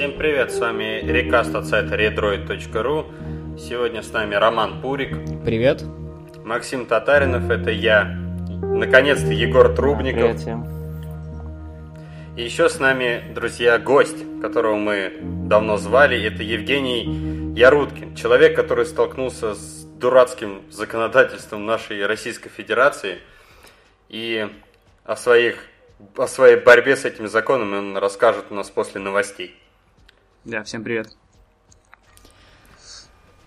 Всем привет, с вами рекаст от сайта redroid.ru. Сегодня с нами Роман Пурик. Привет. Максим Татаринов, это я. Наконец-то Егор Трубников. Привет всем. И еще с нами, друзья, гость, которого мы давно звали. Это Евгений Яруткин. Человек, который столкнулся с дурацким законодательством нашей Российской Федерации. И о, своих, о своей борьбе с этим законом он расскажет у нас после новостей. Да, всем привет.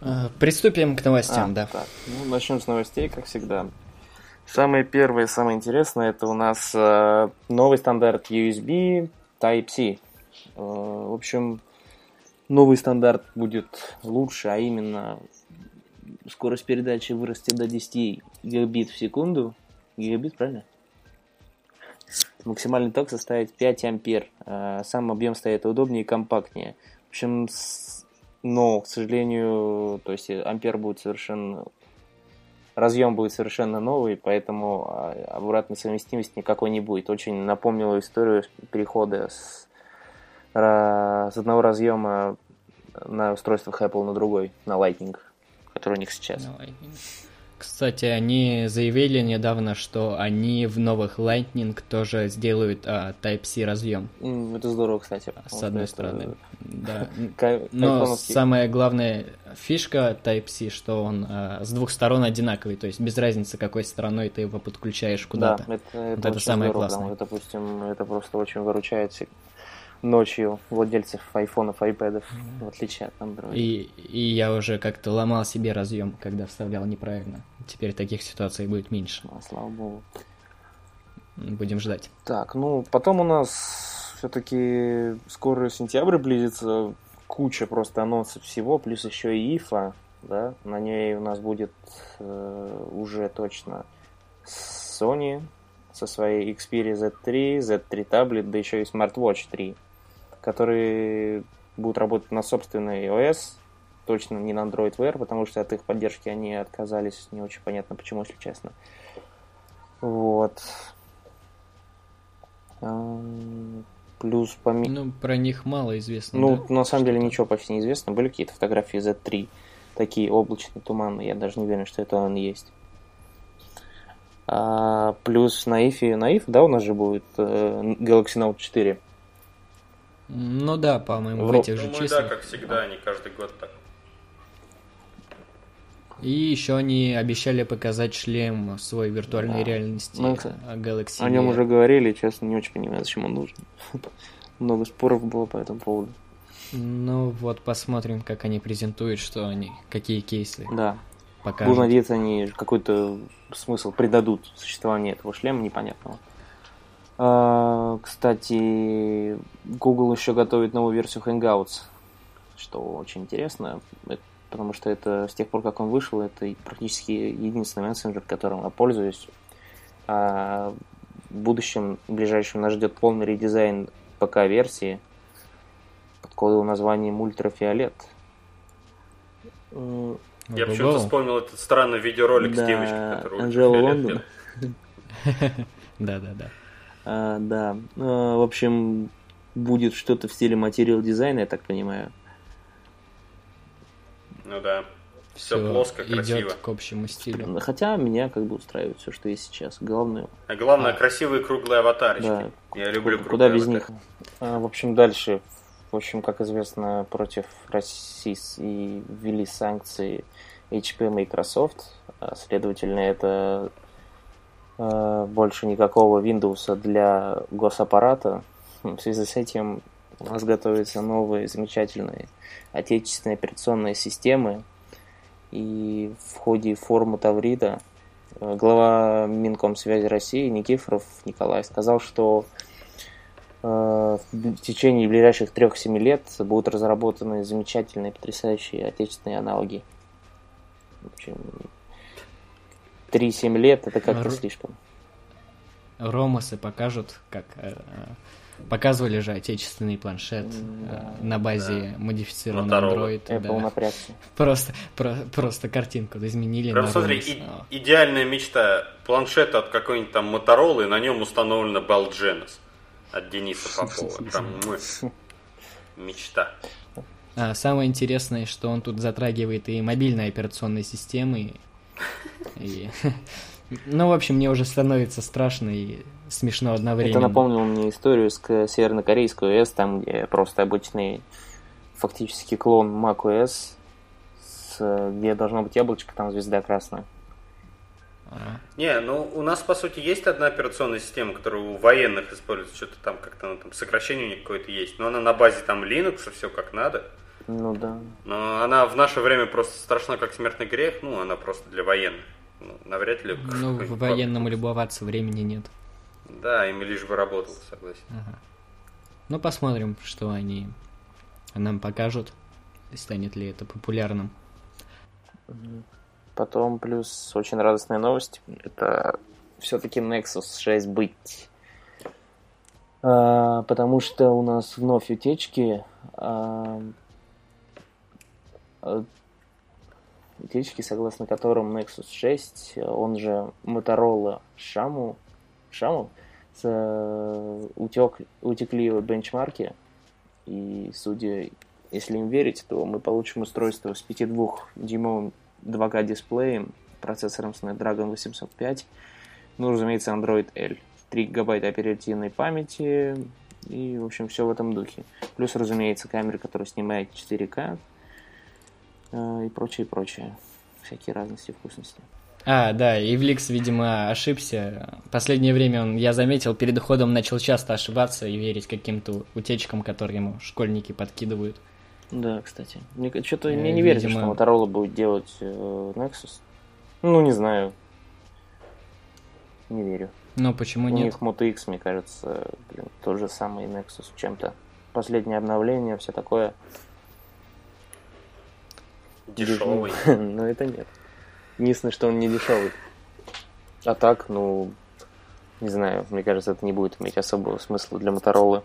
Э, Приступим к новостям, А, да. Так, ну, начнем с новостей, как всегда. Самое первое, самое интересное, это у нас э, новый стандарт USB Type-C. Э, в общем, новый стандарт будет лучше, а именно скорость передачи вырастет до 10 гигабит в секунду. Гигабит, правильно? Максимальный ток составит 5 ампер. Э, Сам объем стоит удобнее и компактнее. В общем, но, к сожалению, то есть ампер будет совершенно... Разъем будет совершенно новый, поэтому а, обратной совместимости никакой не будет. Очень напомнила историю перехода с, с одного разъема на устройствах Apple на другой, на Lightning, который у них сейчас. Давай. Кстати, они заявили недавно, что они в новых Lightning тоже сделают а, Type-C разъем. М, Это здорово, кстати. С одной это стороны. Да. кай- Но самая главная фишка Type-C, что он а, с двух сторон одинаковый, то есть без разницы, какой стороной ты его подключаешь куда-то. Да, это, это, это очень самое здорово, классное. что, допустим, это просто очень выручает ночью владельцев айфонов, айпэдов, в отличие от Android. И, и я уже как-то ломал себе разъем, когда вставлял неправильно. Теперь таких ситуаций будет меньше. А, слава богу. Будем ждать. Так, ну, потом у нас все-таки скоро сентябрь близится, куча просто анонсов всего, плюс еще и ИФА, да, на ней у нас будет э, уже точно Sony со своей Xperia Z3, Z3 таблет, да еще и Smartwatch 3, которые будут работать на собственной iOS, точно не на Android Wear, потому что от их поддержки они отказались, не очень понятно почему, если честно. Вот. Плюс помимо... Ну, про них мало известно. Ну, да? на самом деле ничего почти не известно. Были какие-то фотографии Z3, такие облачные, туманные. Я даже не уверен, что это он есть. А, плюс на Ифе, на If, да, у нас же будет э, Galaxy Note 4. Ну да, по-моему, в этих же Думаю, да, числах. как всегда, они каждый год так. И еще они обещали показать шлем своей виртуальной Да. реальности Ну, а, Galaxy. О нем уже говорили, честно, не очень понимаю, зачем он нужен. Много споров было по этому поводу. Ну вот посмотрим, как они презентуют, что они, какие кейсы Да. покажут. Буду надеяться, они какой-то смысл придадут существованию этого шлема непонятного. А, Кстати, Google еще готовит новую версию Hangouts, что очень интересно, потому что это с тех пор, как он вышел, это практически единственный мессенджер, которым я пользуюсь. А в будущем, в ближайшем, нас ждет полный редизайн ПК-версии под кодовым названием Ультрафиолет. Я почему-то вспомнил этот странный видеоролик Да, с девочкой, которая Анжела Лондон. Да-да-да. А, да. А, в общем, будет что-то в стиле материал дизайна, я так понимаю. Ну да. Все Всё плоско, красиво. идет к общему стилю. Хотя меня как бы устраивает все, что есть сейчас. Главное, А главное, красивые круглые аватарочки. Да. Я люблю куда, круглые куда без них. А, в общем, дальше. В общем, как известно, против России и ввели санкции HP и Microsoft. А, Следовательно, это больше никакого Windows для госаппарата. В связи с этим у нас готовятся новые замечательные отечественные операционные системы. И в ходе форума Таврида э, глава Минкомсвязи России Никифоров Николай сказал, что э, в течение ближайших 3-7 лет будут разработаны замечательные, потрясающие отечественные аналоги. В общем, 3-7 лет это как-то Ру- слишком. Ромасы покажут, как... э, э, Показывали же отечественный планшет э, да. на базе Да. модифицированного. Android. Apple да. напрягся. Просто, про- просто картинку изменили Прям на смотри, и- идеальная мечта. Планшет от какой-нибудь там Моторолы, на нем установлена Балдженос от Дениса Попова. Прям мы. мечта. А, самое интересное, что он тут затрагивает и мобильные операционные системы. И... Ну, в общем, мне уже становится страшно и смешно одновременно. Это напомнило мне историю с севернокорейской ОС, там, где просто обычный фактически клон macOS, с, где должно быть яблочко, там звезда красная. А. Не, ну у нас по сути есть одна операционная система, которая у военных используется, что-то там как-то ну, там сокращение у них какое-то есть, но она на базе там Linux, все как надо. Ну да. Но она в наше время просто страшна как смертный грех, ну она просто для военных. Ну, навряд ли. Ну, в военному любоваться времени нет. Да, им лишь бы работал, согласен. Ага. Ну, посмотрим, что они нам покажут, станет ли это популярным. Потом плюс очень радостная новость. Это все-таки Nexus 6 быть. А, потому что у нас вновь утечки. А, утечки, согласно которым Nexus 6, он же Motorola Shamu, Shamu с, утек, утекли бенчмарки. И судя, если им верить, то мы получим устройство с 5,2-дюймовым 2К дисплеем, процессором Snapdragon 805, ну, разумеется, Android L. 3 гигабайта оперативной памяти и, в общем, все в этом духе. Плюс, разумеется, камера, которая снимает 4К э, и прочее, прочее. Всякие разности вкусности. А, да, Ивликс, видимо, ошибся. Последнее время он, я заметил, перед уходом начал часто ошибаться и верить каким-то утечкам, которые ему школьники подкидывают. Да, кстати. Мне что-то э, мне не верится, что Motorola будет делать э, Nexus. Ну, не знаю. Не верю. Ну, почему У нет? У них Moto X, мне кажется, блин, тот же самый Nexus чем-то. Последнее обновление, все такое. Дешевый. Но это нет. Единственное, что он не дешевый. А так, ну, не знаю, мне кажется, это не будет иметь особого смысла для Motorola.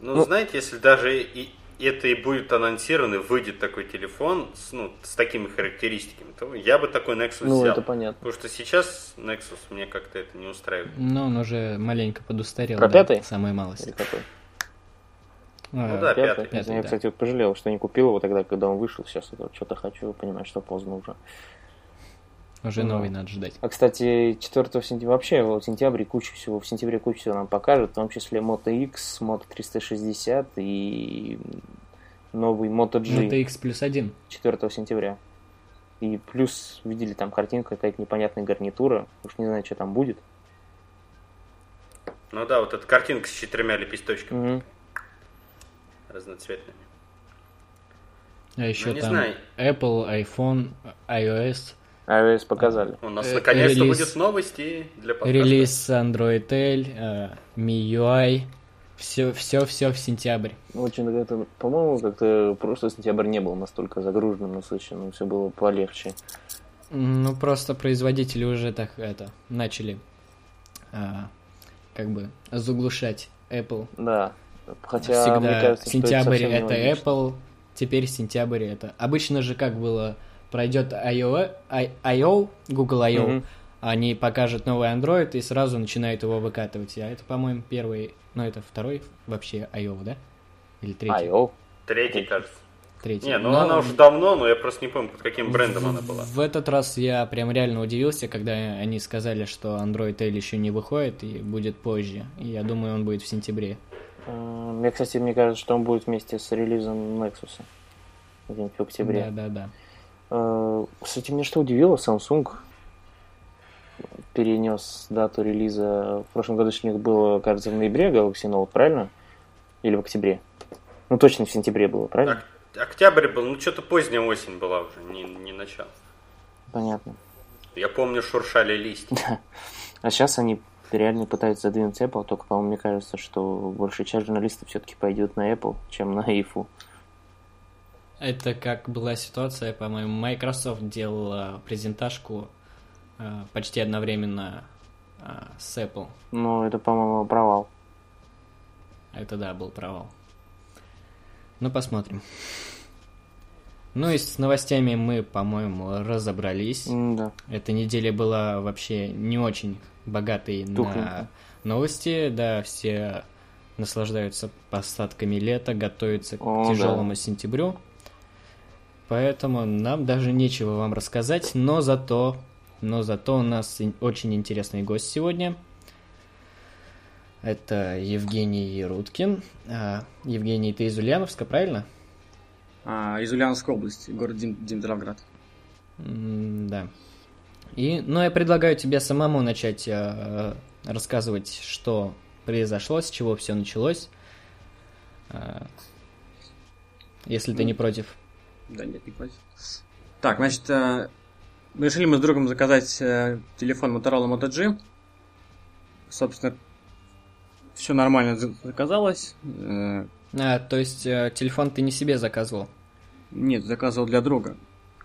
Ну, ну, знаете, если даже и это и будет анонсировано, выйдет такой телефон с, ну, с такими характеристиками, то я бы такой Nexus ну, взял. это понятно. Потому что сейчас Nexus мне как-то это не устраивает. Ну, он уже маленько подустарел. Про да, пятый? Самая малость. Или какой? Ну, а, да, пятый. пятый. пятый я, да. кстати, пожалел, что не купил его тогда, когда он вышел. Сейчас что-то хочу, понимать, что поздно уже. Уже ну. новый надо ждать. А, кстати, 4 сентября, вообще в сентябре кучу всего, в сентябре кучу всего нам покажут, в том числе Moto X, Moto 360 и новый Moto G. Moto X плюс один. 4 сентября. И плюс видели там картинку, какая-то непонятная гарнитура. Уж не знаю, что там будет. Ну да, вот эта картинка с четырьмя лепесточками. Угу. Разноцветными. А еще ну, там знаю. Apple, iPhone, iOS, iOS показали. У нас э, наконец-то будет новости для подкаста. Релиз Android L, uh, MIUI, все, все, все в сентябрь. Очень это, по-моему, как-то просто сентябрь не был настолько загруженным, насыщенным, все было полегче. Ну, просто производители уже так это начали а, как бы заглушать Apple. Да. Хотя, Всегда мне кажется, сентябрь это, это Apple, теперь сентябрь это. Обычно же как было пройдет I.O., I.O. Google I.O., mm-hmm. они покажут новый Android и сразу начинают его выкатывать. А это, по-моему, первый, ну это второй вообще I.O., да? Или третий? I.O. Третий, кажется. Третий. Не, ну но... она уже давно, но я просто не помню, под каким брендом в, она была. В этот раз я прям реально удивился, когда они сказали, что Android L еще не выходит и будет позже. И я думаю, он будет в сентябре. Мне, кстати, мне кажется, что он будет вместе с релизом Nexus. Где-нибудь в октябре. Да, да, да. Э, кстати, меня что удивило, Samsung перенес дату релиза. В прошлом году у них было, кажется, в ноябре Galaxy Note, правильно? Или в октябре? Ну, точно в сентябре было, правильно? Октябрь был, ну, что-то поздняя осень была уже, не, не начало. Понятно. Я помню, шуршали листья. А сейчас они реально пытаются задвинуть Apple, только, по-моему, мне кажется, что большая часть журналистов все-таки пойдет на Apple, чем на IFU. Это как была ситуация, по-моему, Microsoft делала презентажку э, почти одновременно э, с Apple. Ну, это, по-моему, провал. Это да, был провал. Ну, посмотрим. Ну и с новостями мы, по-моему, разобрались. Mm, да. Эта неделя была вообще не очень богатой Тухленько. на новости. Да, все наслаждаются остатками лета, готовятся к О, тяжелому да. сентябрю. Поэтому нам даже нечего вам рассказать, но зато, но зато у нас очень интересный гость сегодня. Это Евгений Руткин. А, Евгений, ты из Ульяновска, правильно? А, из Ульяновской области, город Дим, Димитровград. да. И, ну, я предлагаю тебе самому начать э, рассказывать, что произошло, с чего все началось. Э, если ты не против. Да, нет, не против. Так, значит, э, решили мы с другом заказать э, телефон Motorola Moto G. Собственно, все нормально заказалось. Э, а, то есть э, телефон ты не себе заказывал? Нет, заказывал для друга.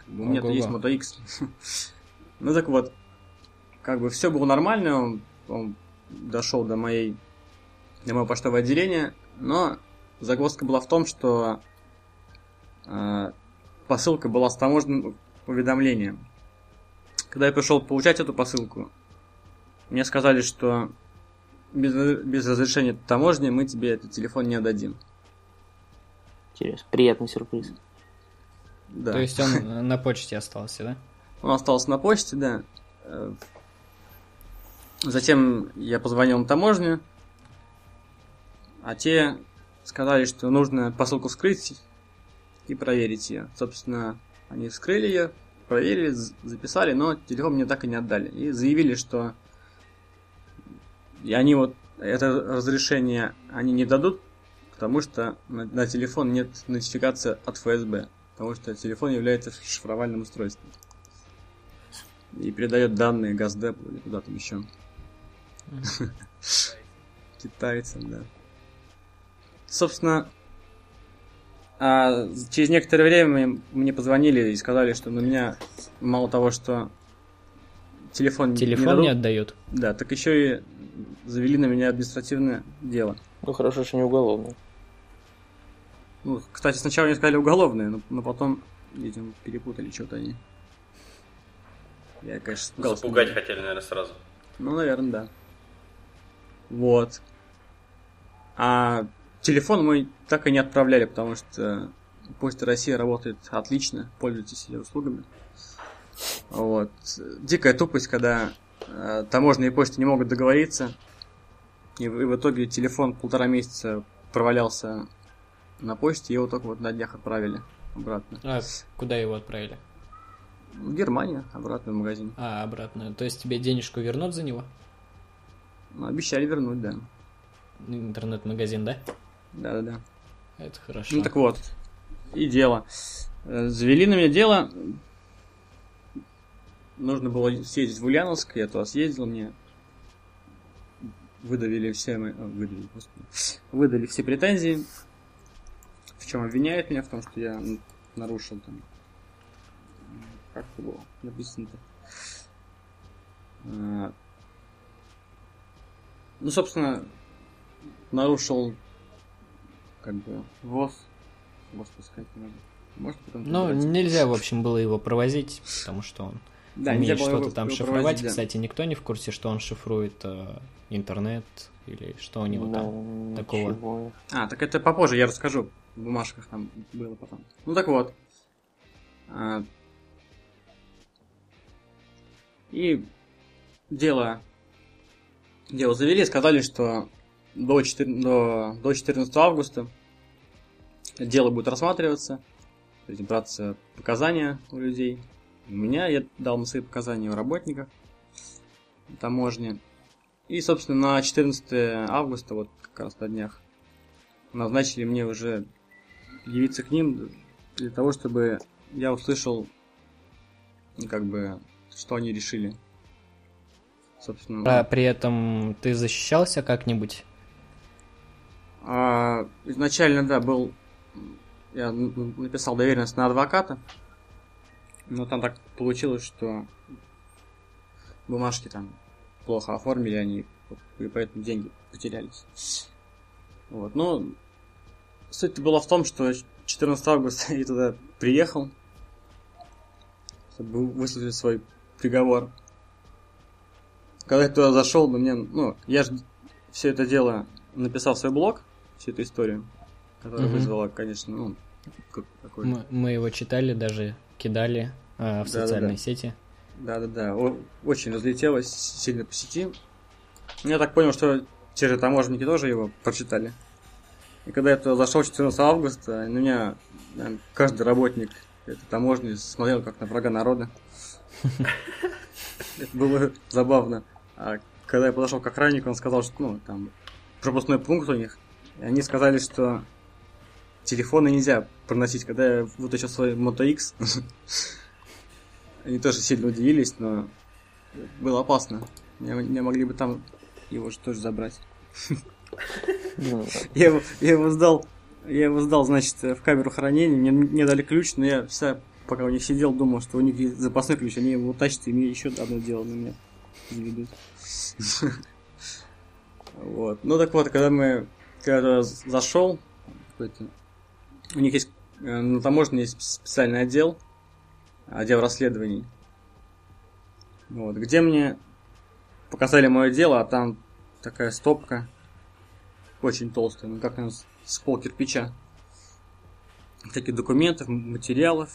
У меня есть Moto X. ну так вот, как бы все было нормально, он, он дошел до моей до моего почтового отделения, но загвоздка была в том, что э, посылка была с таможенным уведомлением. Когда я пришел получать эту посылку, мне сказали, что без, без разрешения таможни мы тебе этот телефон не отдадим. Интересно. Приятный сюрприз. Да. То есть он на почте остался, да? Он остался на почте, да. Э, затем я позвонил на таможню, а те сказали, что нужно посылку вскрыть и проверить ее. Собственно, они вскрыли ее, проверили, записали, но телефон мне так и не отдали. И заявили, что и они вот это разрешение они не дадут, потому что на, на телефон нет нотификации от ФСБ, потому что телефон является шифровальным устройством. И передает данные Газдеп или куда там еще. Китайцам, да. Собственно, а через некоторое время мне позвонили и сказали, что на меня мало того, что телефон, телефон не, дадут, не отдают. Да, так еще и завели на меня административное дело. Ну хорошо, что не уголовное. Ну, кстати, сначала мне сказали уголовное, но, но потом, видимо, перепутали что-то они. Я, конечно, испугался. Запугать хотели, наверное, сразу. Ну, наверное, да. Вот. А телефон мой так и не отправляли, потому что Почта России работает отлично, пользуйтесь ее услугами. Вот. Дикая тупость, когда э, таможенные почты не могут договориться, и и в итоге телефон полтора месяца провалялся на почте, его только вот на днях отправили обратно. А куда его отправили? В Германию, обратно в магазин. А, обратно. То есть тебе денежку вернут за него? Ну, обещали вернуть, да. Интернет-магазин, да? Да-да-да. Это хорошо. Ну так вот, и дело. Э, завели на меня дело. Нужно было съездить в Ульяновск, я туда съездил, мне выдавили все мы... выдавили, господи. Выдали все претензии. В чем обвиняют меня? В том, что я нарушил там... Как это было написано-то? А... Ну, собственно, нарушил как бы ВОЗ. ВОЗ пускать не надо. Может, потом ну, нельзя, в общем, было его провозить, потому что он да, умеет что-то там его шифровать. Да. Кстати, никто не в курсе, что он шифрует э, интернет или что у него да, там ничего. такого. А, так это попозже я расскажу. В бумажках там было потом. Ну так вот. А... И дело дело завели, сказали, что до, 4, до, до 14 августа дело будет рассматриваться, то есть браться показания у людей, у меня, я дал свои показания у работников таможни. И, собственно, на 14 августа, вот как раз на днях, назначили мне уже явиться к ним для того, чтобы я услышал, как бы, что они решили. Собственно. А при этом ты защищался как-нибудь? А, изначально, да, был... Я написал доверенность на адвоката. Но там так получилось, что бумажки там плохо оформили они, и поэтому деньги потерялись. Вот, но суть была в том, что 14 августа я туда приехал, чтобы выслушать свой приговор. Когда я туда зашел, мне, ну, я же все это дело написал свой блог, всю эту историю, которая Мгм. вызвала, конечно, ну, как- какой Мы, мы его читали, даже кидали а, в Да-да-да. социальные сети. Да-да-да, очень разлетелось сильно по сети. Я так понял, что те же таможенники тоже его прочитали. И когда я туда зашел 14 августа, на меня наверно, каждый работник этой таможни смотрел как на врага народа. Это было забавно. А когда я подошел к охраннику, он сказал, что ну, там пропускной пункт у них. И они сказали, что телефоны нельзя проносить. Когда я вытащил свой Moto X, они тоже сильно удивились, но было опасно. Меня, меня могли бы там его же тоже забрать. Я его, я его сдал, я его сдал, значит, в камеру хранения, мне, мне дали ключ, но я вся, пока у них сидел, думал, что у них есть запасной ключ, они его утащат, и мне еще одно дело на меня заведут. Вот. Ну так вот, когда мы, когда зашел, у них есть, э, на таможне есть специальный отдел, отдел расследований, вот, где мне показали мое дело, а там такая стопка, очень толстая, ну как наверное, с пол кирпича. Таких документов, материалов.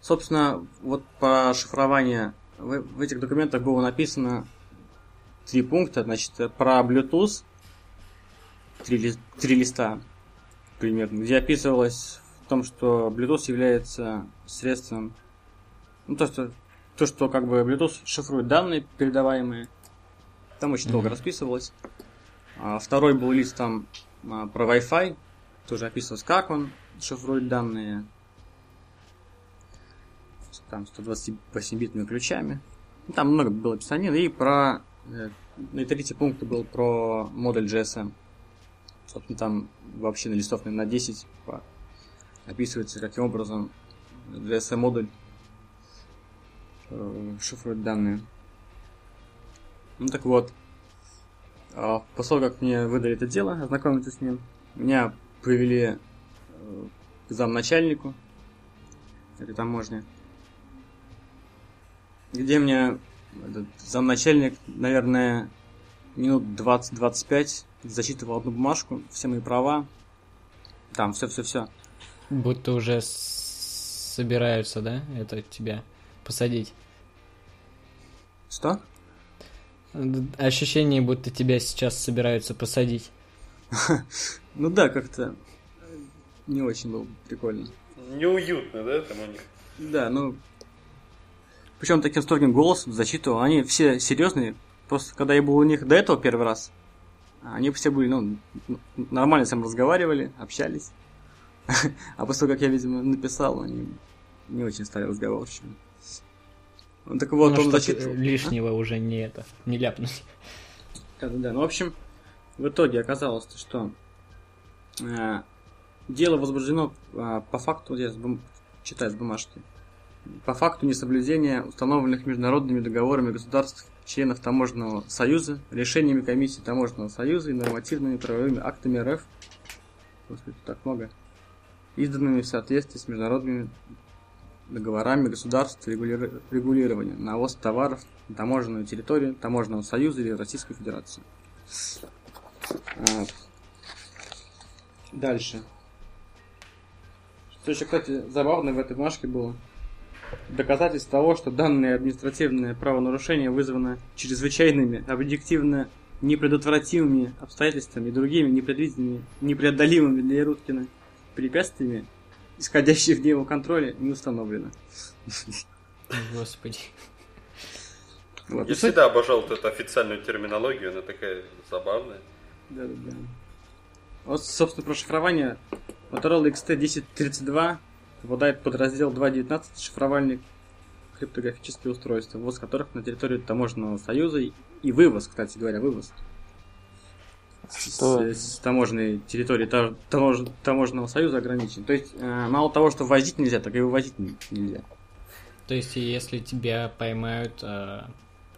Собственно, вот по шифрованию в, в этих документах было написано три пункта, значит, про Bluetooth, три, ли- три листа примерно, где описывалось в том, что Bluetooth является средством, ну то, что, то, что как бы Bluetooth шифрует данные передаваемые, там очень долго Мгм. расписывалось. А второй был лист там а, про Wi-Fi, тоже описывалось, как он шифрует данные. Там 128-битными ключами. Ну, Там много было описаний. И про... э, Ну и третий пункт был про модуль GSM. Собственно, там вообще на листов на 10 по- описывается, каким образом GSM-модуль э, шифрует данные. Ну так вот, После того, как мне выдали это дело, ознакомиться с ним, меня привели э, к замначальнику этой таможни, где мне этот замначальник, наверное, минут 20-25 зачитывал одну бумажку, все мои права, там все-все-все. Будто уже собираются, да, это тебя посадить. Что? Ощущение, будто тебя сейчас собираются посадить. Ну да, как-то не очень было прикольно. Неуютно, да, там у них? Да, ну... Причем таким строгим голосом зачитывал. Они все серьезные. Просто когда я был у них до этого первый раз, они все были, ну, нормально со мной разговаривали, общались. А после того, как я, видимо, написал, они не очень стали разговорчивыми. Ну, так вот, Ну, он зачитывал. лишнего уже не это, не ляпнуть. Да, да, да. Ну, в общем, в итоге оказалось, что э, дело возбуждено э, по факту, я бум- читаю с бумажки, по факту несоблюдения установленных международными договорами государств, членов Таможенного союза, решениями комиссии Таможенного союза и нормативными правовыми актами РФ, Господи, так много, изданными в соответствии с международными договорами государств регули- регулирования на ввоз товаров на таможенную территорию Таможенного союза или Российской Федерации. А, Дальше. Что еще, кстати, забавно в этой бумажке было? Доказательств того, что данное административное правонарушение вызвано чрезвычайными, объективно непредотвратимыми обстоятельствами и другими непредвиденными, непреодолимыми для Яруткина препятствиями, исходящие вне его контроля, не установлено. Господи. Вот. Я всегда обожал вот эту официальную терминологию, она такая забавная. Да, да, да. Вот, собственно, про шифрование Motorola XT1032 попадает под раздел 2.19 шифровальник криптографические устройства, ввоз которых на территорию таможенного союза и вывоз, кстати говоря, вывоз. С, Что? с таможенной территории та- тамож- таможенного союза ограничен. То есть, э, мало того, что ввозить нельзя, так и вывозить нельзя. То есть, если тебя поймают э,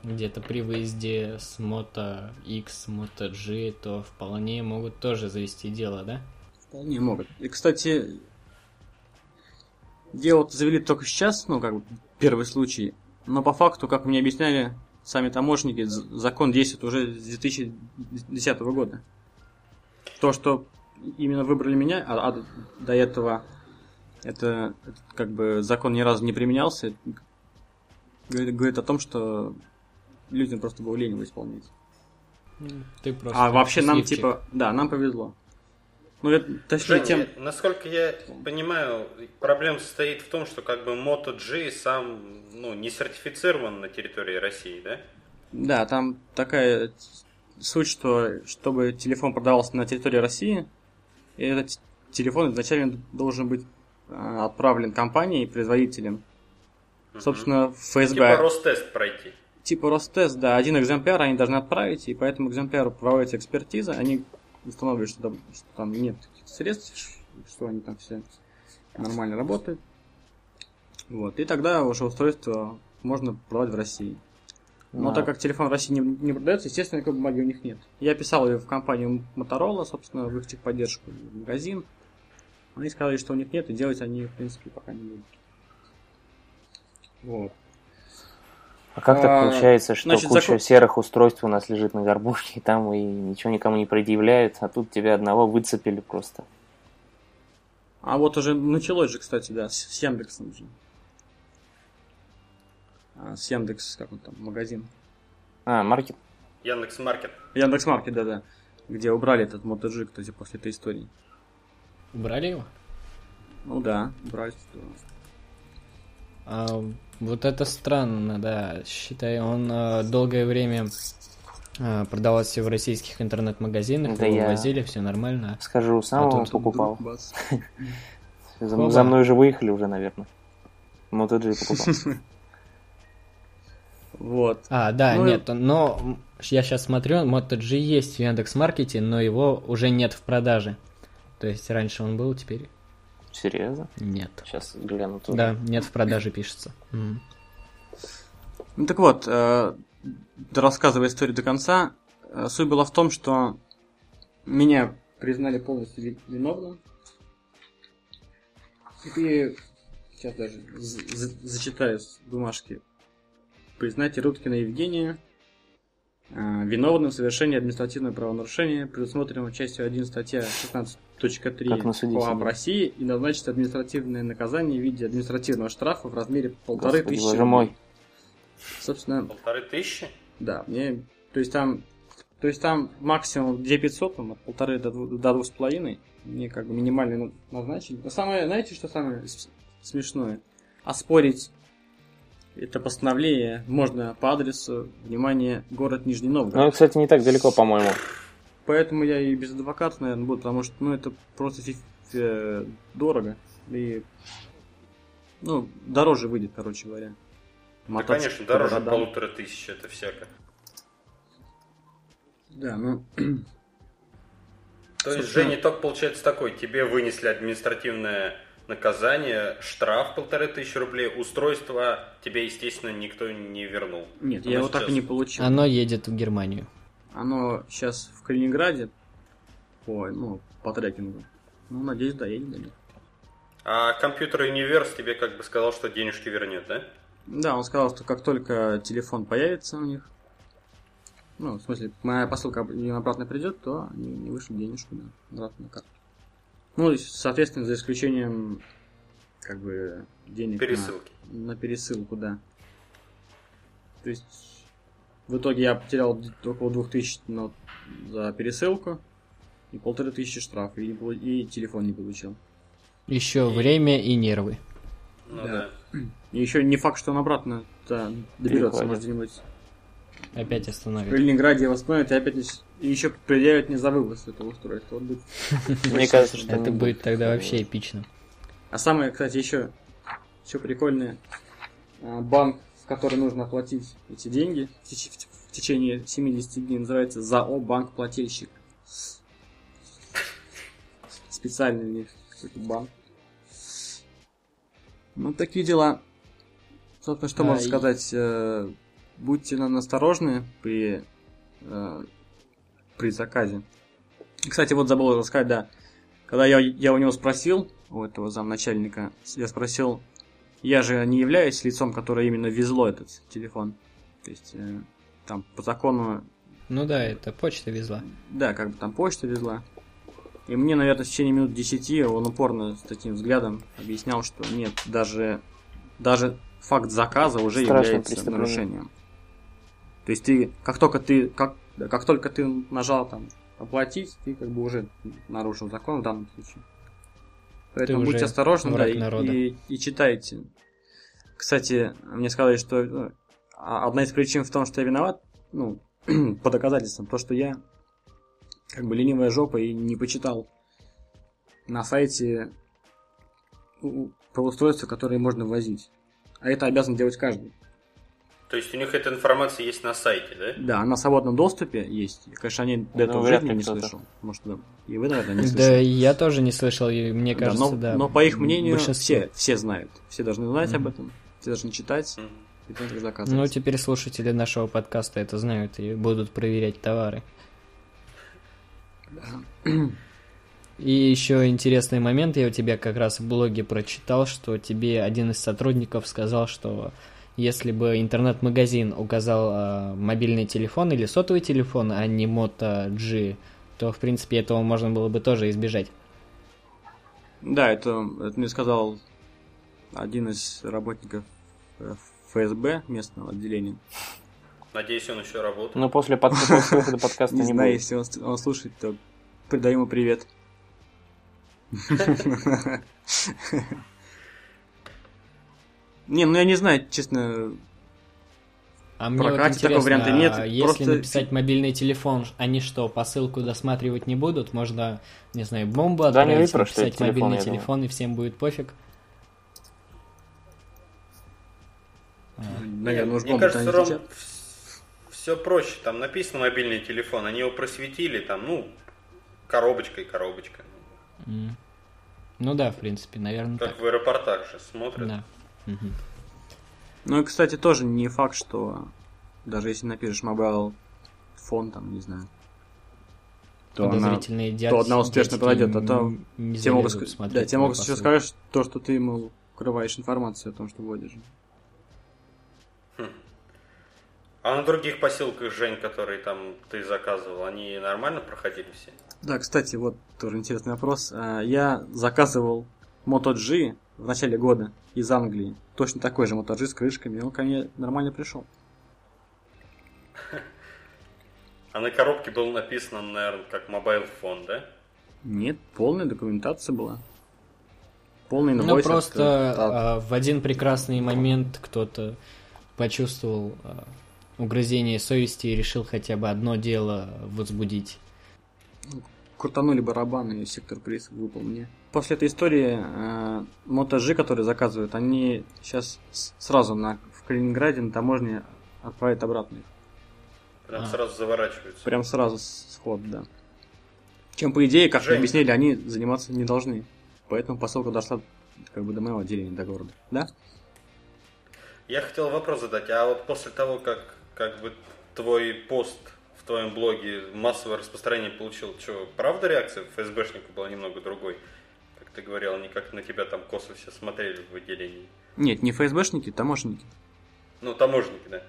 где-то при выезде с Moto X, Moto G, то вполне могут тоже завести дело, да? Вполне могут. И, кстати, дело завели только сейчас, ну, как бы, первый случай. Но по факту, как мне объясняли сами таможенники, закон действует уже с 2010 года. то, что именно выбрали меня, а, а до этого это, это как бы закон ни разу не применялся, говорит, говорит о том, что людям просто было лень его исполнять. Ты просто А вообще нам счастливчик. типа, да, нам повезло. Ну, это, точнее, Жень, тем... насколько я понимаю, проблема состоит в том, что как бы Moto G сам ну, не сертифицирован на территории России, да? Да, там такая суть, что чтобы телефон продавался на территории России, этот телефон изначально должен быть а, отправлен компанией, производителем. Мгм. Собственно, в ФСБ. Типа Ростест пройти. типа Ростест, да, один экземпляр они должны отправить, и по этому экземпляру проводится экспертиза, они устанавливают, что там, что там нет каких-то средств, что они там все нормально работают. Вот, и тогда уже устройство можно продавать в России. Но А. так как телефон в России не, не продается, естественно, никакой бумаги у них нет. Я писал ее в компанию Motorola, собственно, в их техподдержку, в магазин. Они сказали, что у них нет, и делать они, в принципе, пока не будут. Вот. А как так А, получается, что значит, куча закон- серых устройств у нас лежит на горбушке, и там и ничего никому не предъявляют, а тут тебя одного выцепили просто. А вот уже началось же, кстати, да, с, Яндексом же. А, с Яндекс, как он там, магазин. А, маркет? Яндекс Маркет. Яндекс Маркет, да-да. Где убрали этот G, кстати, после этой истории. Убрали его? Ну да, убрали. А, вот это странно, да. Считай, он а, долгое время а, продавался в российских интернет-магазинах, Да его вывозили, все нормально. Скажу, сам его тут покупал. За, за мной уже выехали уже, наверное. G покупал. Вот. А, да, Ну нет, но я сейчас смотрю, G есть в Яндекс.Маркете, но его уже нет в продаже. То есть раньше он был, теперь Серьезно? нет. Сейчас гляну тоже. Да, нет в продаже пишется. Ну так вот, э, рассказывая историю до конца, э, суть была в том, что меня признали полностью ви- виновным. И сейчас даже зачитаю с бумажки. Признать Руткина Евгения виновным в совершении административного правонарушения, предусмотренного частью 1 статья 16.3 Как на суде КоАП. России и назначить административное наказание в виде административного штрафа в размере полторы Господи, тысячи боже мой. Собственно, Полторы тысячи? да, мне, то есть там, то есть там максимум 2500, там, от полторы до, до двух с половиной, мне как бы минимальный на- назначили. Но самое, знаете, что самое смешное? Оспорить это постановление можно по адресу, внимание, город Нижний Ну, Новгород. это, кстати, не так далеко, по-моему. Поэтому я и без адвоката, наверное, буду, потому что, ну, это просто э, дорого. И, ну, дороже выйдет, короче говоря. Да, Мотаться конечно, по дороже городам. полутора тысяч, это всяко. Да, ну, То есть, Женя, итог получается такой. Тебе вынесли административное наказание, штраф полторы тысячи рублей, устройство тебе, естественно, никто не вернул. нет, Оно я его так и сейчас- не получил. Оно едет в Германию. Оно сейчас в Калининграде по, ну, по трекингу. Ну, надеюсь, доедет до них. А компьютер Универс тебе как бы сказал, что денежки вернет, да? Да, он сказал, что как только телефон появится у них, ну, в смысле, моя посылка им обратно придет, то они не вышлют денежку да, обратно на карту. Ну, и, соответственно, за исключением, как бы, денег на- Пересылки. На, пересылку, да. То есть, в итоге я потерял около 2000 но за пересылку и полторы тысячи штраф, и, и телефон не получил. Еще время и нервы. Ну Да. да. И еще не факт, что он обратно доберется, может, где-нибудь Опять в остановит. Калининграде восстановят и опять не и еще предъявят мне за вывоз этого устройства. Вот будет. Мне кажется, что Это не будет тогда вообще эпично. А самое, кстати, еще, еще прикольное, а, банк, в который нужно оплатить эти деньги в, теч- в течение 70 дней, называется ЗАО Банк Плательщик. Специальный у них какой-то банк. Ну, такие дела. Собственно, что А, можно и- сказать? Будьте на- насторожны при, э, при заказе. Кстати, вот забыл рассказать, да. Когда я, я у него спросил, у этого замначальника, я спросил, я же не являюсь лицом, которое именно везло этот телефон. То есть, э, там, по закону, Ну да, это почта везла. да, как бы там почта везла. И мне, наверное, в течение минут 10 он упорно с таким взглядом объяснял, что нет, даже, даже факт заказа уже Страшное является нарушением. То есть ты, как только ты, как, как только ты нажал там оплатить, ты как бы уже нарушил закон в данном случае. Поэтому уже будьте осторожны, да, народа. и, и читайте. Кстати, мне сказали, что ну, а- одна из причин в том, что я виноват, ну, по доказательствам, то, что я как бы ленивая жопа и не почитал на сайте у- про устройства, которые можно возить. А это обязан делать каждый. То есть у них эта информация есть на сайте, да? Да, она в свободном доступе есть. Конечно, они до Ну, этого в вряд жизни ли не слышал. Может, да. И вы, наверное, не Да, слышали. я тоже не слышал, и мне Да, кажется, но, да. но по их мнению все, все знают. Все должны знать об этом. Все должны читать и заказывать. Ну, теперь слушатели нашего подкаста это знают и будут проверять товары. И еще интересный момент, я у тебя как раз в блоге прочитал, что тебе один из сотрудников сказал, что если бы интернет-магазин указал э, мобильный телефон или сотовый телефон, а не Moto G, то, в принципе, этого можно было бы тоже избежать. Да, это, это мне сказал один из работников э, ФСБ местного отделения. Надеюсь, он еще работает. Но после, выхода подкаста Не не знаю, будет. если он слушает, то передаю ему привет. Не, ну я не знаю, честно. А мне вот такого варианта нет, а если просто- написать мобильный телефон, они что, посылку досматривать не будут? Можно, не знаю, бомбу Да, они отправить, выпрашивают написать телефон, мобильный телефон, и всем будет пофиг? Наверное, уж Мне кажется, Ром, все проще. Там написано мобильный телефон, они его просветили, там, ну, коробочкой, коробочка. М. Ну да, в принципе, наверное, так. Как в аэропортах же смотрят. Да. Ну и, кстати, тоже не факт, что даже если напишешь mobile фон, там, не знаю, то она, дядь- то одна успешно пройдет, а то не тебе могут, да, тебе твой могут посыл. сказать то, что ты, мол, укрываешь информацию о том, что вводишь. А на других посылках, Жень, которые там ты заказывал, они нормально проходили все? Да, кстати, вот тоже интересный вопрос. А, Я заказывал Moto G в начале года из Англии. Точно такой же G с крышками, он ко мне нормально пришел. А на коробке было написано, наверное, как mobile phone, да? Нет, полная документация была. Полный Ну, инвойс от- просто от- а, в один прекрасный момент кто-то почувствовал а, угрызение совести и решил хотя бы одно дело возбудить. крутанули барабаны, и сектор приз выпал мне. После этой истории э, G, которые заказывают, они сейчас сразу на, в Калининграде на таможне отправят обратно их. Прям А. сразу заворачиваются. Прям сразу сход, да. Чем, по идее, как Жень. объяснили, они заниматься не должны. Поэтому посылка дошла как бы до моего отделения, до города. Да? Я хотел вопрос задать, а вот после того, как как бы твой пост в твоем блоге массовое распространение получил, что, правда реакция ФСБшника была немного другой? Ты говорил, они как на тебя там косо все смотрели в отделении. Нет, не ФСБшники, таможенники. Ну, таможенники, да.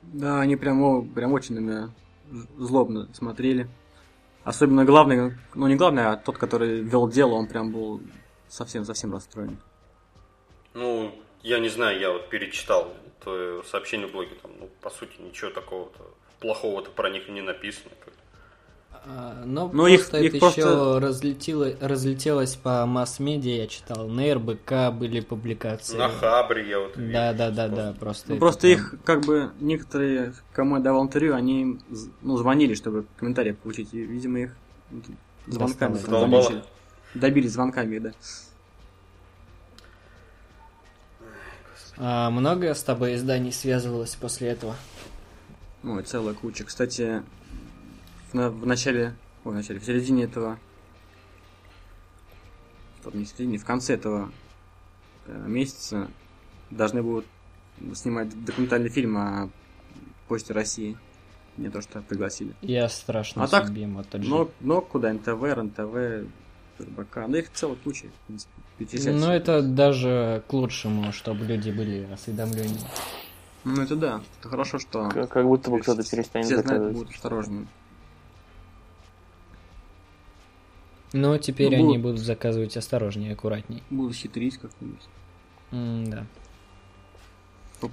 Да, они прям, прям очень на меня злобно смотрели. Особенно главный, ну не главный, а тот, который вел дело, он прям был совсем-совсем расстроен. Ну, я не знаю, я вот перечитал твое сообщение в блоге, там, ну, по сути, ничего такого-то плохого-то про них и не написано. как. А, Но Ну, их- просто их это просто- еще разлетело, разлетелось по масс-медиа, я читал, на РБК были публикации. На Хабре я вот видел, Да, да, да, да, просто. Ну, это просто прям- их, как бы, некоторые, кому я давал интервью, они ну, звонили, чтобы комментарии получить. И, видимо, их звонками Задолбало. Добили звонками, да. А много с тобой изданий связывалось после этого? Ой, целая куча. Кстати, в, на- в начале, ой, в начале, в середине этого, стоп, не в середине, в конце этого э, месяца должны будут снимать документальный фильм о Почте России. Мне то, что пригласили. Я страшно А так. Но, но куда? НТВ, РНТВ, РБК. Да их целая куча, в принципе. перечислять. Ну, это даже к лучшему, чтобы люди были осведомлены. Ну, это да. Это хорошо, что Как, как будто бы кто-то перестанет все знают, будут осторожны. Но теперь Ну, они будут- будут заказывать осторожнее, аккуратней. Буду хитрить как-нибудь. М, да.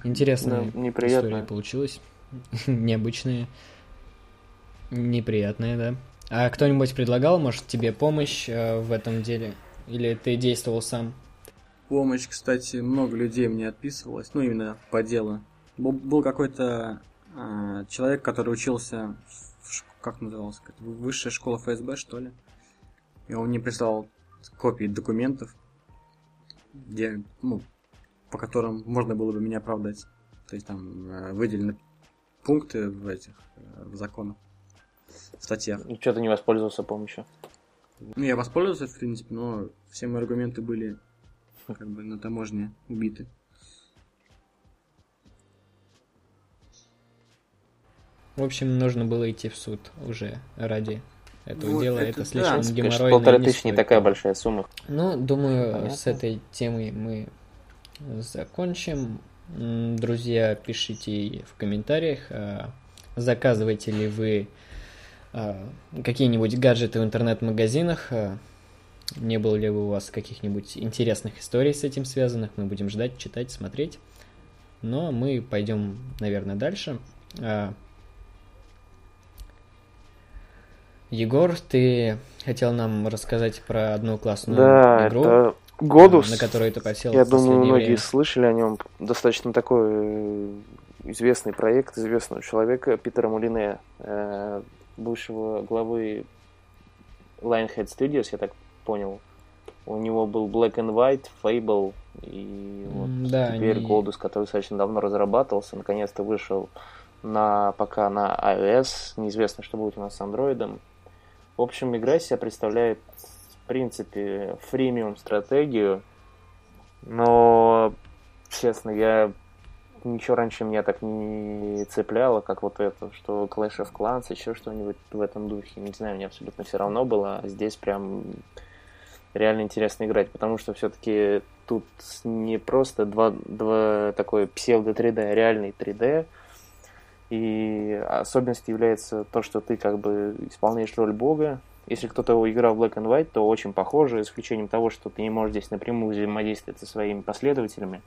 Интересная Да, неприятно. история получилась. Необычная. Неприятная, да. А кто-нибудь предлагал, может, тебе помощь э, в этом деле? Или ты действовал сам? Помощь, кстати, много людей мне отписывалось, ну, именно по делу. Был, был какой-то а, человек, который учился, в как называлось, высшая школа ФСБ, что ли. И он мне прислал копии документов, где, ну, по которым можно было бы меня оправдать. То есть там э, выделены пункты в этих э, в законах, в статьях. И что ты не воспользовался помощью? Ну, я воспользовался, в принципе, но все мои аргументы были как бы на таможне убиты. В общем, нужно было идти в суд уже ради этого Вот дела. это Это, да. слишком Конечно, геморройно. полторы тысячи не такая большая сумма. Ну, думаю, Понятно. с этой темой мы закончим. Друзья, пишите в комментариях, а, заказываете ли вы а, какие-нибудь гаджеты в интернет-магазинах, а, не было ли у вас каких-нибудь интересных историй с этим связанных, мы будем ждать, читать, смотреть. Но мы пойдем, наверное, дальше. А, Егор, ты хотел нам рассказать про одну классную Да, игру, это Годус. на которую ты посел Я думаю, многие время. слышали о нем. Достаточно такой э, известный проект известного человека Питера Мулине, э, бывшего главы Lionhead Studios, я так понял. У него был Black and White, Fable и вот да, теперь они- Godus, который достаточно давно разрабатывался, наконец-то вышел на пока на iOS. Неизвестно, что будет у нас с Android. В общем, игра себя представляет, в принципе, фримиум стратегию, но, честно, я ничего раньше меня так не цепляло, как вот это, что Clash of Clans, еще что-нибудь в этом духе. Не знаю, мне абсолютно все равно было, а здесь прям реально интересно играть, потому что все-таки тут не просто два, два такой псевдо 3D, а реальный 3D. И особенностью является то, что ты как бы исполняешь роль бога. Если кто-то играл в Black and White, то очень похоже, за исключением того, что ты не можешь здесь напрямую взаимодействовать со своими последователями.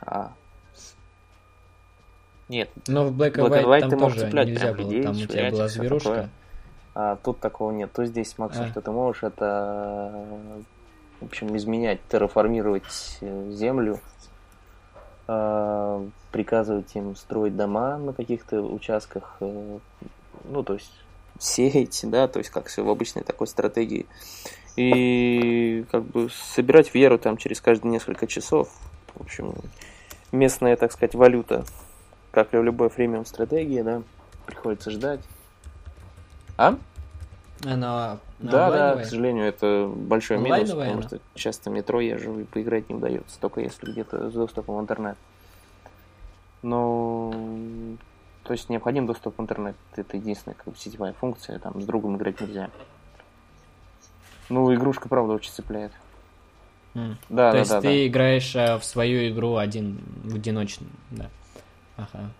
А... Нет, Но в Black and Black and White, White там ты мог тоже цеплять нельзя прям было. людей, Там у тебя была зверушка. такое. А тут такого нет. То здесь максимум, А. что ты можешь, это, в общем, изменять, терраформировать э, землю, э, приказывать им строить дома на каких-то участках, э, ну, то есть сеять, да, то есть как все в обычной такой стратегии. И как бы собирать веру там через каждые несколько часов. В общем, местная, так сказать, валюта, как и в любой фремиум стратегии, да, приходится ждать. А? Она Да, да, к сожалению, это большой минус, потому она? что часто метро езжу и поиграть не удается, только если где-то с доступом в интернет. Но, то есть необходим доступ в интернет, это единственная как бы, сетевая функция, там с другом играть нельзя. Ну, игрушка, правда, очень цепляет. М. Да, То да, есть да, ты да. играешь а, в свою игру один, в одиночную, да. Ага.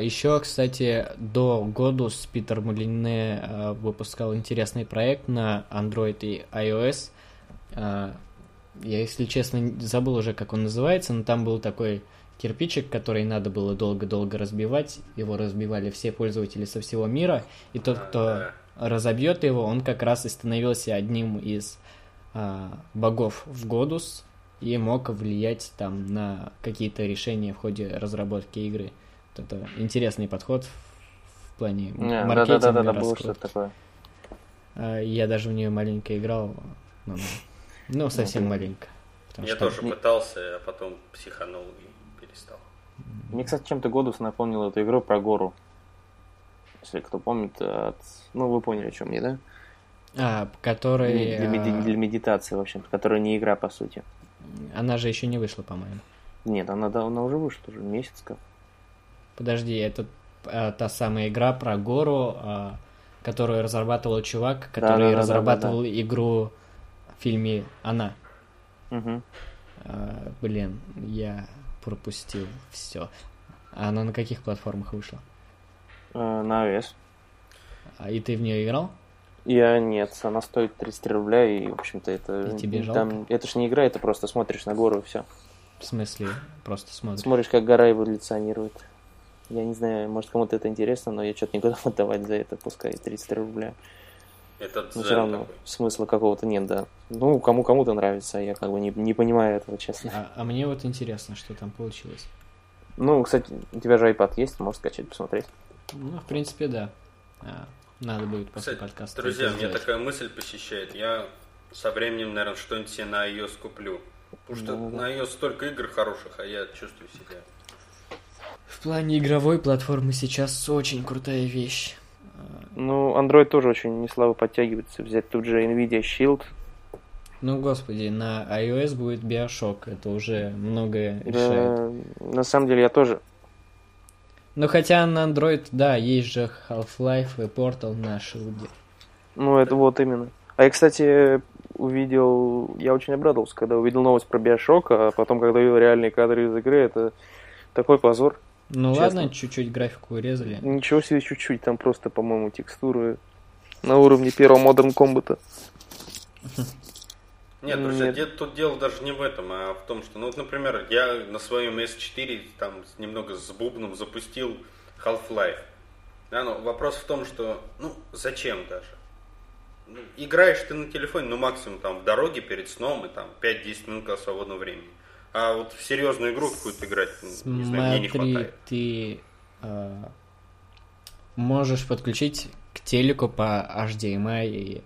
Еще, кстати, до Годус Питер Малине а, выпускал интересный проект на Android и iOS. А, я, если честно, забыл уже, как он называется, но там был такой кирпичик, который надо было долго-долго разбивать. Его разбивали все пользователи со всего мира. И тот, А, кто да. разобьет его, он как раз и становился одним из а, богов в Годус и мог влиять там на какие-то решения в ходе разработки игры. Вот это интересный подход в, плане Не, маркетинга. Да, да, да, да, было что-то такое. А, Я даже в нее маленько играл, ну, ну, совсем маленько. Я что- тоже пытался, а потом психанул и перестал. Мне, кстати, чем-то Годус напомнил эту игру про гору. Если кто помнит, от... ну, вы поняли, о чем я, да? А, который... Для, меди- а, для медитации, в общем которая не игра, по сути. Она же еще не вышла, по-моему. Нет, она, она уже вышла, уже месяц как. Подожди, это а, та самая игра про гору, а, которую разрабатывал чувак, который Да-да-да-да-да-да. разрабатывал игру в фильме «Она». Угу. А, блин, я пропустил все. А она на каких платформах вышла? Э, на iOS. А и ты в нее играл? Я нет, она стоит 33 рубля, и, в общем-то, это... И тебе там, жалко? Это ж не игра, это просто смотришь на гору и все. В смысле, просто смотришь. Смотришь, как гора эволюционирует. Я не знаю, может, кому-то это интересно, но я что-то не готов отдавать за это, пускай 33 рубля. Это Но все равно такой. смысла какого-то нет, да. Ну, кому кому-то нравится, я как бы не, не понимаю этого, честно. А, а мне вот интересно, что там получилось. Ну, кстати, у тебя же iPad есть, можешь скачать, посмотреть. Ну, в принципе, да. А, надо будет после Кстати, подкаста. друзья, сделать. такая мысль посещает. Я со временем, наверное, что-нибудь себе на iOS куплю. Потому что Да-да-да. на iOS столько игр хороших, а я чувствую себя. В плане игровой платформы сейчас очень крутая вещь. Ну, Android тоже очень не слабо подтягивается. Взять тут же Nvidia Shield. Ну, господи, на iOS будет Bioshock. Это уже многое решает. Да, на самом деле я тоже. Ну, хотя на Android, да, есть же Half-Life и Portal на шилде. Ну, это вот именно. А я, кстати, увидел... Я очень обрадовался, когда увидел новость про Bioshock, а потом, когда увидел реальные кадры из игры, это такой позор. Ну Честно. ладно, чуть-чуть графику урезали. Ничего себе чуть-чуть, там просто, по-моему, текстуры на уровне первого Modern Combat. Нет, друзья, Нет. тут дело даже не в этом, а в том, что, ну вот, например, я на своем S4 там немного с бубном запустил Half-Life. Да, но вопрос в том, что, ну, зачем даже? Ну, играешь ты на телефоне, ну, максимум там в дороге перед сном и там 5-10 минут свободного времени. А вот в серьезную игру какую-то играть, ну, не знаю, мне не Смотри, хватает. ты э, можешь подключить к телеку по HDMI, и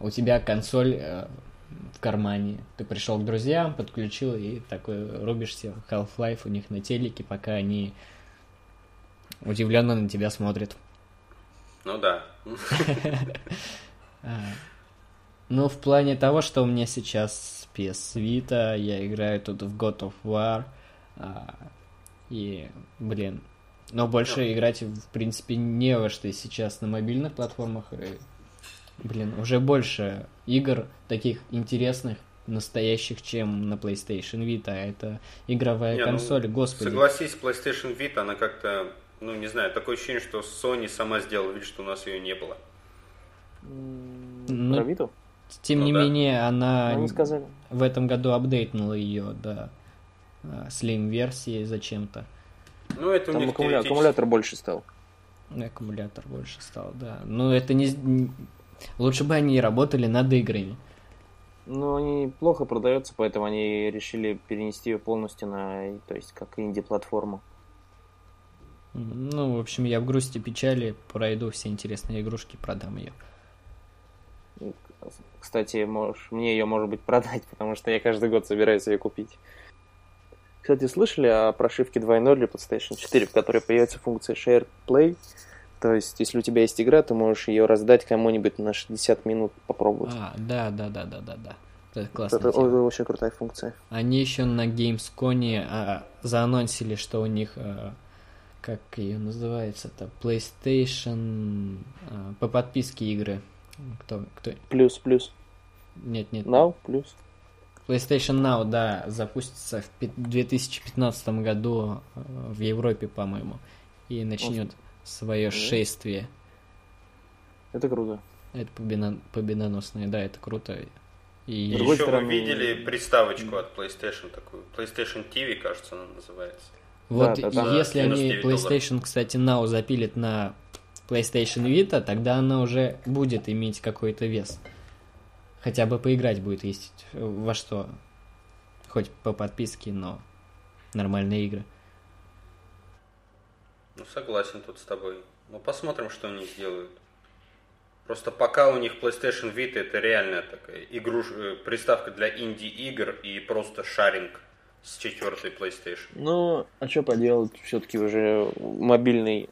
у тебя консоль э, в кармане. Ты пришел к друзьям, подключил и такой рубишься в Half-Life у них на телеке, пока они удивленно на тебя смотрят. Ну да. А, Ну, в плане того, что у меня сейчас PS Vita, я играю тут в God of War, а, и, блин, но больше играть, в принципе, не во что сейчас на мобильных платформах. и, блин, уже больше игр таких интересных, настоящих, чем на PlayStation Vita. Это игровая Не, ну, консоль, господи. Согласись, PlayStation Vita, она как-то, ну не знаю, такое ощущение, что Sony сама сделала вид, что у нас ее не было. Ну, Про Vita? Тем ну не да. менее, она Они сказали. В этом году апдейтнула ее до слим версии зачем-то. Ну, это у Там них аккумуля- аккумулятор больше стал. Аккумулятор больше стал, да. Ну, это не... Лучше бы они работали над играми. Но они плохо продаются, поэтому они решили перенести ее полностью на, то есть, как инди-платформу. Ну, в общем, я в грусти печали пройду все интересные игрушки, продам ее. Кстати, можешь, мне ее, может быть, продать, потому что я каждый год собираюсь ее купить. Кстати, слышали о прошивке 2.0 для PlayStation 4, в которой появится функция Share Play? То есть, если у тебя есть игра, ты можешь ее раздать кому-нибудь на 60 минут попробовать. А, да, да, да, да, да, да. Это классно. это, это очень крутая функция. Они еще на Gamescom а, заанонсили, что у них, а, как ее называется-то, PlayStation а, по подписке игры. Кто, кто? Плюс, плюс. Нет, нет. Now, плюс. PlayStation Now, да, запустится в пи- 2015 году э, в Европе, по-моему, и начнет свое шествие. Это круто. Это победо- победоносное, да, это круто. И еще стороны- вы видели приставочку от PlayStation такую. PlayStation TV, кажется, она называется. вот да, да, если они 99 долларов. PlayStation, кстати, Now запилят на PlayStation Vita, тогда она уже будет иметь какой-то вес. Хотя бы поиграть будет есть во что. Хоть по подписке, но нормальные игры. Ну, согласен тут с тобой. Ну, посмотрим, что они сделают. Просто пока у них PlayStation Vita это реальная такая игруш... э, приставка для инди-игр и просто шаринг с четвертой PlayStation. Ну, а что поделать? Все-таки уже мобильный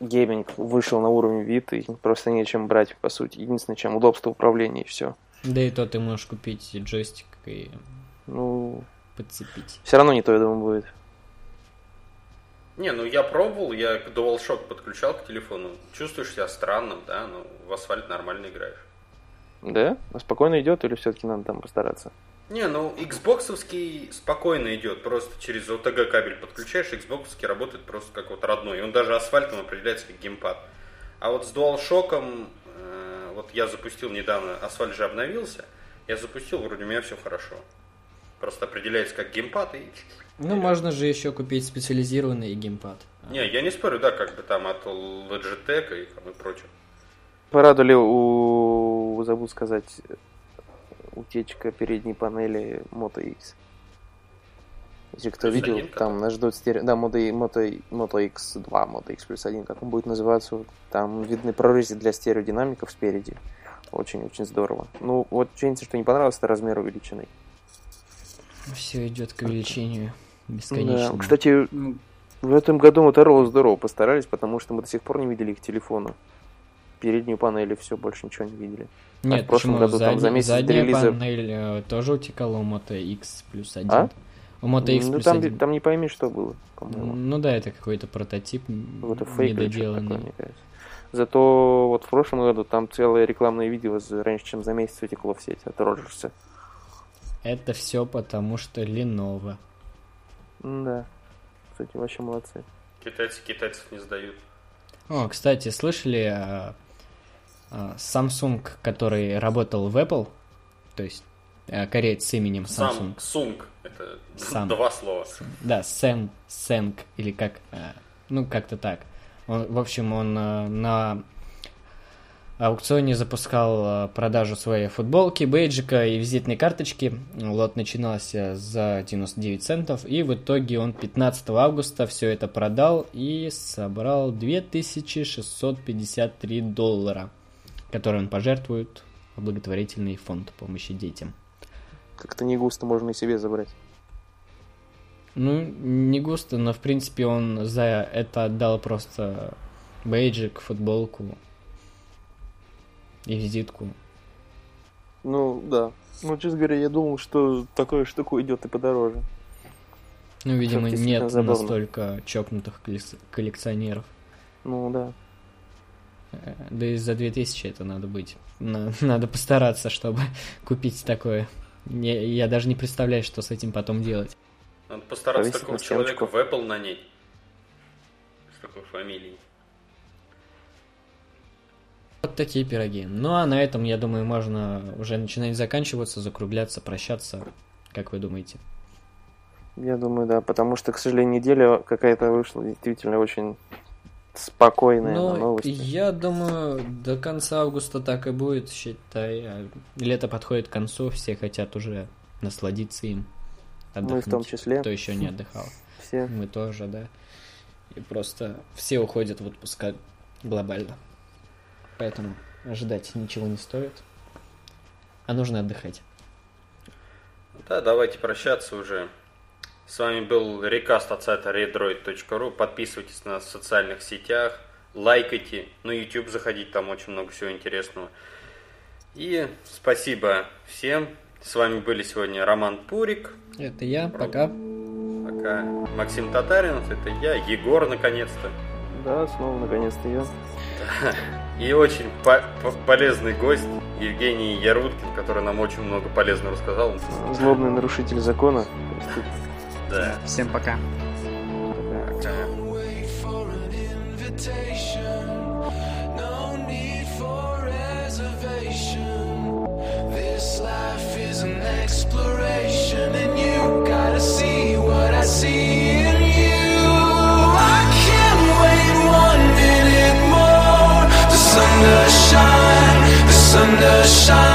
гейминг вышел на уровень Vita, и просто нечем брать, по сути. Единственное, чем удобство управления, и все. Да и то ты можешь купить джойстик и Ну, подцепить. все равно не то, я думаю, будет. Не, ну я пробовал, я DualShock подключал к телефону. Чувствуешь себя странным, да, но в асфальт нормально играешь. Да? А спокойно идет или все-таки надо там постараться? Не, ну Xbox спокойно идет, просто через OTG кабель подключаешь, Xbox работает просто как вот родной. И он даже асфальтом определяется как геймпад. А вот с DualShock, э, вот я запустил недавно, асфальт же обновился, я запустил, вроде у меня все хорошо. Просто определяется как геймпад и... Ну, можно же еще купить специализированный геймпад. Не, я не спорю, да, как бы там от Logitech и, там, и прочего. Порадовали у, забыл сказать, утечка передней панели Moto X. Если кто видел, 1, там нас ждут стерео... Да, Moto, Moto, Moto X2, Moto X плюс 1, как он будет называться. Там видны прорези для стереодинамиков спереди. Очень-очень здорово. Ну, вот единственное, что не понравилось, это размер увеличенный. Все идет к увеличению бесконечно. Да. Кстати, в этом году Motorola здорово постарались, потому что мы до сих пор не видели их телефона. Переднюю панель и все, больше ничего не видели. Нет, а в прошлом почему? году Задний, там за месяц задняя релиза... панель э, тоже утекала у Moto X плюс 1. А? У Moto X ну, плюс там, 1. там не пойми, что было, по-моему. Ну да, это какой-то прототип вот недоделанный. Такой, мне кажется. Зато вот в прошлом году там целое рекламное видео раньше, чем за месяц утекло в сеть от Роджерса. Это все потому, что Lenovo. Да. Кстати, вообще молодцы. Китайцы китайцев не сдают. О, кстати, слышали а, Samsung, который работал в Apple, то есть а, кореец с именем Samsung. Samsung, это Sam. два слова. Да, Sam, Sang, или как, а, ну, как-то так. Он, в общем, он а, на аукционе запускал э, продажу своей футболки, бейджика и визитной карточки. Лот начинался за 99 центов, и в итоге он 15 августа все это продал и собрал 2653 доллара, которые он пожертвует в благотворительный фонд помощи детям. Как-то не густо можно и себе забрать. Ну, не густо, но в принципе он за это отдал просто бейджик, футболку, и визитку. Ну, да. Ну, честно говоря, я думал, что такая штука идет и подороже. Ну, видимо, нет настолько чокнутых коллекционеров. Ну, да. Да и за 2000 это надо быть. Надо постараться, чтобы купить такое. Я даже не представляю, что с этим потом делать. Надо постараться Повесить такого человека в Apple нанять. С такой фамилией. Вот такие пироги. Ну а на этом, я думаю, можно уже начинать заканчиваться, закругляться, прощаться. Как вы думаете? Я думаю, да, потому что, к сожалению, неделя какая-то вышла действительно очень спокойная ну, на новости. Я думаю, до конца августа так и будет, считай. А лето подходит к концу, все хотят уже насладиться им. Отдохнуть. Мы в том числе. Кто еще не отдыхал. Все. Мы тоже, да. И просто все уходят в отпуска глобально. Поэтому ожидать ничего не стоит. А нужно отдыхать. Да, давайте прощаться уже. С вами был рекаст от сайта redroid.ru. Подписывайтесь на нас в социальных сетях, лайкайте. На YouTube заходить, там очень много всего интересного. И спасибо всем. С вами были сегодня Роман Пурик. Это я, пока. Пока. Максим Татаринов, это я. Егор, наконец-то. Да, снова наконец-то я. И очень по по полезный гость Евгений Яруткин, который нам очень много полезного рассказал. Злобный нарушитель закона. Да. Всем пока. Пока. exploration and you gotta see what I see in you I can't wait one minute more The sun does shine, the sun does shine